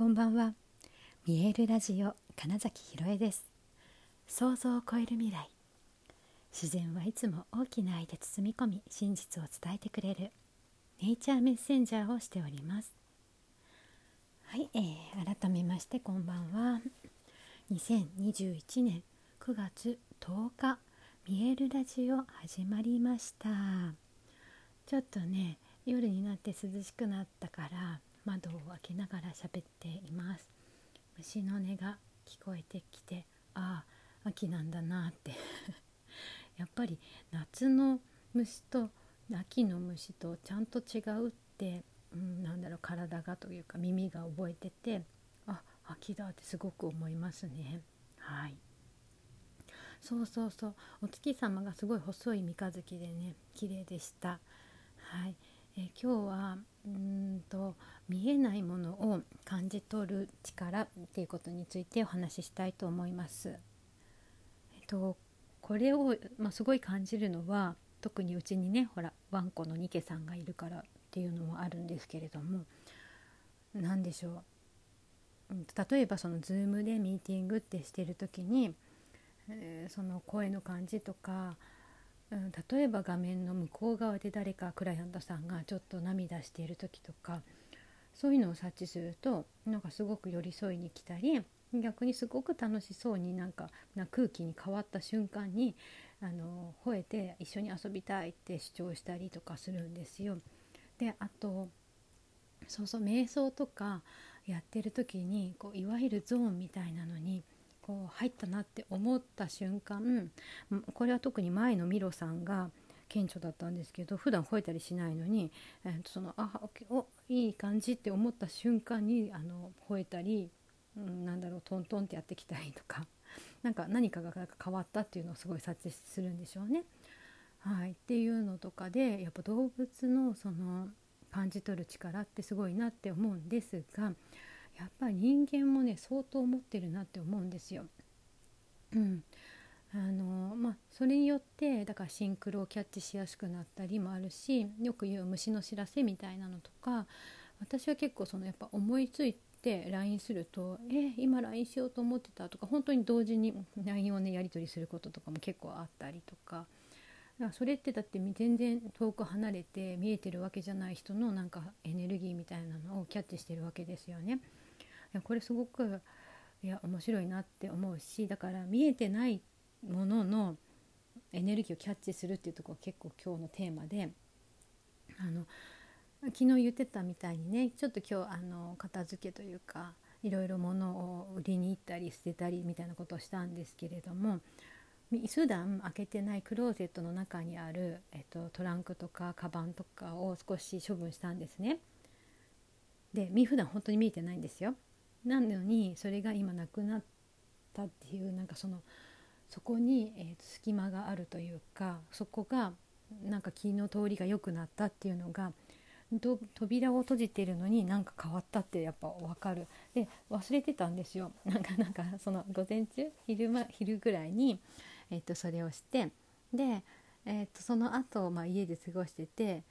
こんばんは。見えるラジオ金崎ひろえです。想像を超える未来。自然はいつも大きな愛で包み込み真実を伝えてくれるネイチャーメッセンジャーをしております。はい、えー、改めましてこんばんは。2021年9月10日見えるラジオ始まりました。ちょっとね夜になって涼しくなったから窓を開けながら喋っています。虫の音が聞こえてきてああ秋なんだなって。やっぱり夏の虫と秋の虫とちゃんと違うって、うん、なんだろう体がというか耳が覚えててあ秋だってすごく思いますね。はい。そうそうそう。お月様がすごい細い三日月でね綺麗でした。はい。え今日はうんと見えないものを感じ取る力っていうことについてお話ししたいと思います。えっとこれを、まあ、すごい感じるのは特にうちにねほらワンコのニケさんがいるからっていうのもあるんですけれども何でしょう例えばその Zoom でミーティングってしてる時に、えー、その声の感じとかうん、例えば画面の向こう側で誰かクライアントさんがちょっと涙している時とかそういうのを察知するとなんかすごく寄り添いに来たり逆にすごく楽しそうになんかな空気に変わった瞬間にあの吠えて一緒に遊びたいって主張したりとかするんですよ。であとそうそう瞑想とかやってる時にこういわゆるゾーンみたいなのにこう入ったなって思った瞬間これは特に前のミロさんが顕著だったんですけど普段吠えたりしないのに、えー、そのあおいい感じって思った瞬間にあの吠えたり、うん、なんだろうトントンってやってきたりとか なんか何かが変わったっていうのをすごい察知するんでしょうね。はい、っていうのとかでやっぱ動物のその感じ取る力ってすごいなって思うんですがやっぱり人間もね相当持ってるなって思うんですよ。うんあのまあ、それによってだからシンクロをキャッチしやすくなったりもあるしよく言う虫の知らせみたいなのとか私は結構そのやっぱ思いついて LINE すると「え今 LINE しようと思ってた」とか本当に同時に LINE をねやり取りすることとかも結構あったりとか。それってだって全然遠く離れて見えてるわけじゃない人のなんかエネルギーみたいなのをキャッチしてるわけですよね。やこれすごくいや面白いなって思うしだから見えてないもののエネルギーをキャッチするっていうところが結構今日のテーマであの昨日言ってたみたいにねちょっと今日あの片付けというかいろいろ物を売りに行ったり捨てたりみたいなことをしたんですけれども普段開けてないクローゼットの中にある、えっと、トランクとかカバンとかを少し処分したんですね。で普段本当に見えてないんですよ。なのにそれが今なくなったっていうなんかそのそこに、えー、隙間があるというかそこがなんか気の通りが良くなったっていうのが扉を閉じてるのになんか変わったってやっぱ分かるで忘れてたんですよ なんかなんかその午前中昼,、間昼ぐらいに、えー、とそれをしてで、えー、とその後、まあ家で過ごしてて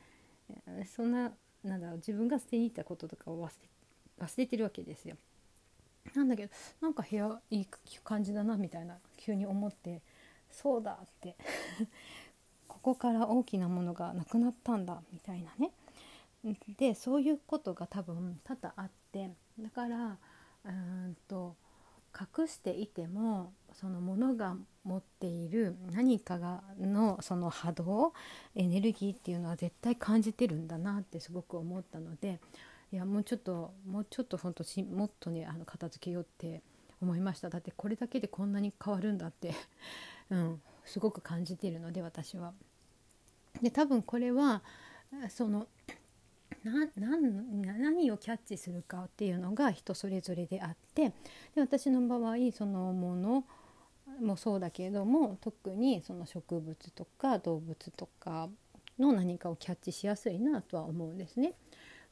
そんななんだろう自分が捨てに行ったこととかを忘れ忘れてるわけですよ。なんだけどなんか部屋いい感じだなみたいな急に思ってそうだって ここから大きなものがなくなったんだみたいなね。でそういうことが多分多々あってだからうんと隠していてもそのものが持っている何かがのその波動エネルギーっていうのは絶対感じてるんだなってすごく思ったのでいやもうちょっともうちょっと本当しもっとねあの片付けようって思いましただってこれだけでこんなに変わるんだって うんすごく感じているので私は。で多分これはその何をキャッチするかっていうのが人それぞれであってで私の場合そのものもそうだけれども特にその植物とか動物とかの何かをキャッチしやすいなとは思うんですね。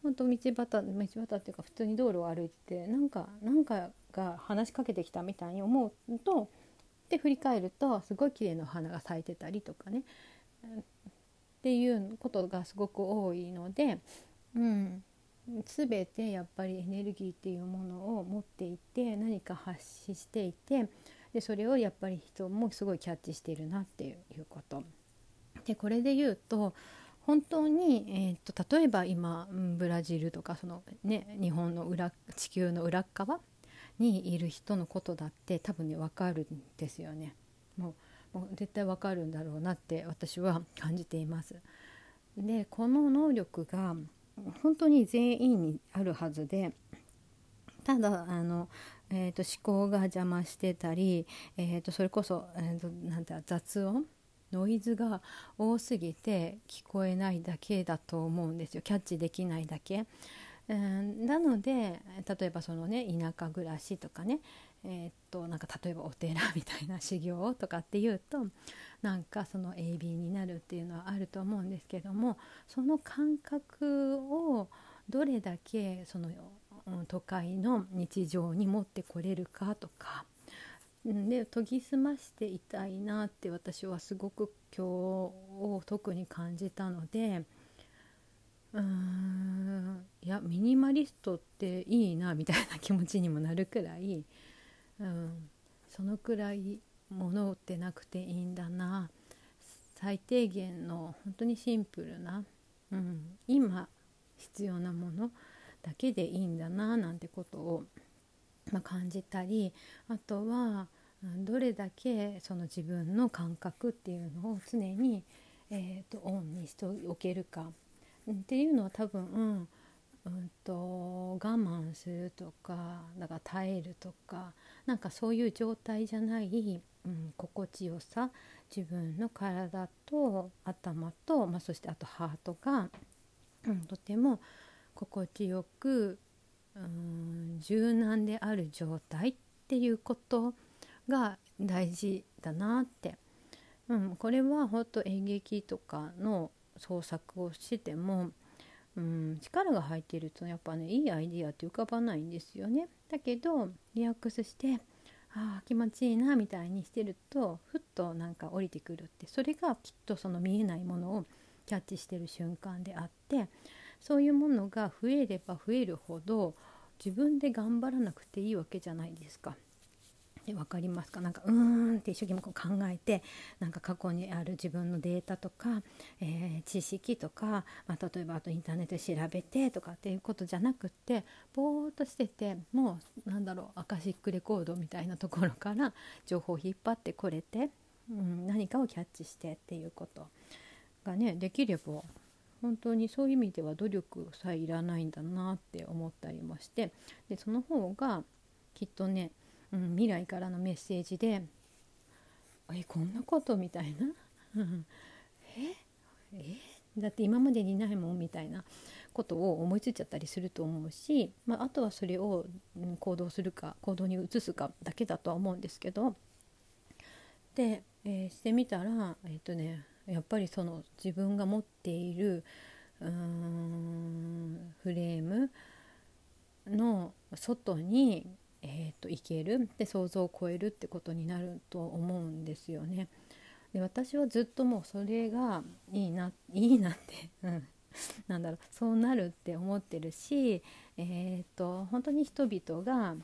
本当道端道端っていうか普通に道路を歩いてなんかなんかが話しかけてきたみたいに思うとで振り返るとすごい綺麗な花が咲いてたりとかねっていうことがすごく多いので、うん、全てやっぱりエネルギーっていうものを持っていて何か発信していてでそれをやっぱり人もすごいキャッチしてるなっていうこと。でこれで言うと本当に、えーと、例えば今ブラジルとかその、ね、日本の裏地球の裏側にいる人のことだって多分ね分かるんですよね。もうもう絶対分かるんだろうなって私は感じています。でこの能力が本当に全員にあるはずでただあの、えーと、思考が邪魔してたり、えーと、それこそ、えーと、なんて雑音ノイズが多すぎて聞こえないだけだと思うんですよキャッチできないだけ。うん、なので例えばそのね田舎暮らしとかねえー、っとなんか例えばお寺みたいな修行とかっていうとなんかその AB になるっていうのはあると思うんですけどもその感覚をどれだけその都会の日常に持ってこれるかとかで研ぎ澄ましていたいなって私はすごく今日を特に感じたのでうーんいやミニマリストっていいなみたいな気持ちにもなるくらい、うん、そのくらい物ってなくていいんだな。最低限の本当にシンプルな、うん、今必要なものだけでいいんだななんてことを、まあ、感じたりあとはどれだけその自分の感覚っていうのを常に、えーと、オンにしておけるか。っていうのは多分、うんうんと、我慢するとかだから耐えるとかなんかそういう状態じゃない、うん、心地よさ自分の体と頭と、まあ、そしてあとハートが、うん、とても心地よく、うん、柔軟である状態っていうことが大事だなって、うん、これは本当演劇とかの創作をしても、うん、力が入っているとやっぱねいいアイディアって浮かばないんですよね。だけどリラックスしてあ気持ちいいなみたいにしてるとふっとなんか降りてくるってそれがきっとその見えないものをキャッチしてる瞬間であってそういうものが増えれば増えるほど自分で頑張らなくていいわけじゃないですか。で分かりますか？なんかうーんって一生懸命こう考えてなんか過去にある自分のデータとか、えー、知識とか、まあ、例えばあとインターネットで調べてとかっていうことじゃなくってぼーっとしててもうなんだろうアカシックレコードみたいなところから情報を引っ張ってこれて、うん、何かをキャッチしてっていうこと。がねできれば本当にそういう意味では努力さえいらないんだなって思ったりもしてでその方がきっとね、うん、未来からのメッセージで「えこんなこと?」みたいな「え？えだって今までにないもん」みたいなことを思いついちゃったりすると思うし、まあ、あとはそれを行動するか行動に移すかだけだとは思うんですけど。で、えー、してみたらえっ、ー、とねやっぱりその自分が持っているうーんフレームの外に、えーと、行けるで想像を超えるってことになると思うんですよね。で私はずっともうそれがいいな いいなって、うん、なんだろうそうなるって思ってるし、えーと本当に人々が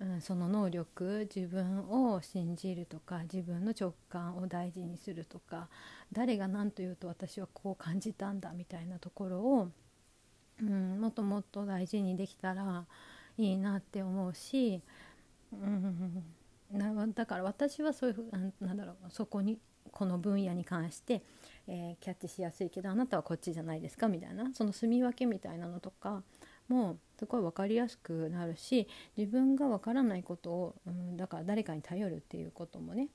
うん、その能力自分を信じるとか自分の直感を大事にするとか誰が何と言うと私はこう感じたんだみたいなところを、うん、もっともっと大事にできたらいいなって思うし、うん、だから私はそういうふなんだろうそこにこの分野に関して、えー、キャッチしやすいけどあなたはこっちじゃないですかみたいなその住み分けみたいなのとかもすごい分かりやすくなるし自分が分からないことを、うん、だから誰かに頼るっていうこともね、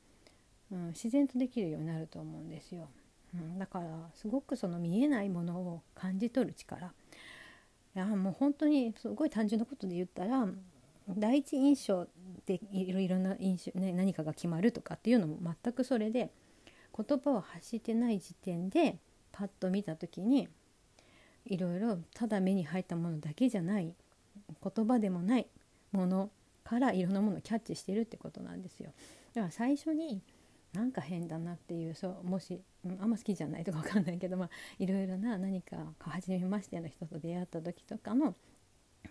うん、自然とできるようになると思うんですよ。うん、だからすごくその見えないものを感じ取る力いやもう本当にすごい単純なことで言ったら第一印象でいろいろな印象、ね、何かが決まるとかっていうのも全くそれで言葉を発してない時点でパッと見た時にいろいろただ目に入ったものだけじゃない言葉でもないものからいろんなものをキャッチしてるってことなんですよ。だから最初になんか変だなっていうそうもし、うん、あんま好きじゃないとか分かんないけど、まあ、いろいろな何か初めましての人と出会った時とかの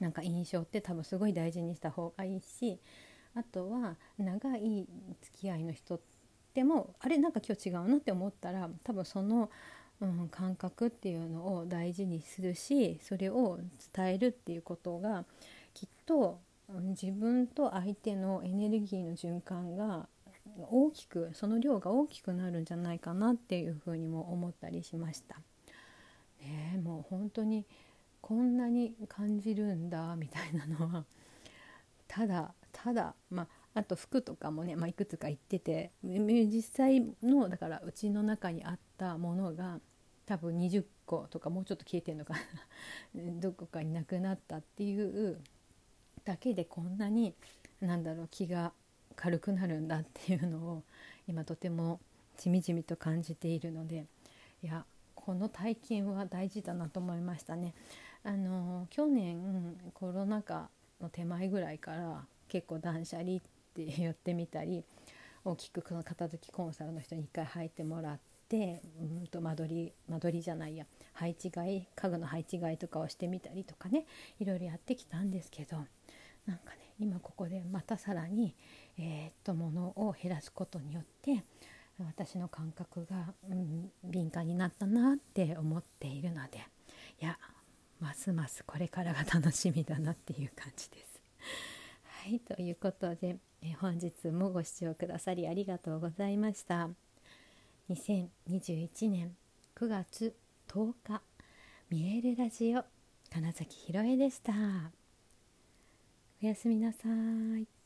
なんか印象って多分すごい大事にした方がいいしあとは長い付き合いの人でもあれなんか今日違うなって思ったら多分その、うん、感覚っていうのを大事にするしそれを伝えるっていうことがきっと自分と相手のエネルギーの循環が大きくその量が大きくなるんじゃないかなっていうふうにも思ったりしました。ね、もう本当にこんなに感じるんだみたいなのはただただまああと服とかもね、まあ、いくつか言ってて実際のだからうちの中にあったものが多分20個とかもうちょっと消えてんのかな どこかになくなったっていうだけでこんなになんだろう気が軽くなるんだっていうのを今とてもじみじみと感じているのでいやこの体験は大事だなと思いましたね。あの去年コロナ禍の手前ぐらいから結構断捨離って言ってみたり大きくこの片付きコンサルの人に一回入ってもらってうんと間取り間取りじゃないや配置換え家具の配置換えとかをしてみたりとかねいろいろやってきたんですけどなんかね今ここでまたさらに、えー、っと物を減らすことによって私の感覚が、うん、敏感になったなって思っているのでいやますますこれからが楽しみだなっていう感じです。はいということで、え本日もご視聴くださりありがとうございました。2021年9月10日見えるラジオ金崎ひろえでした。おやすみなさい。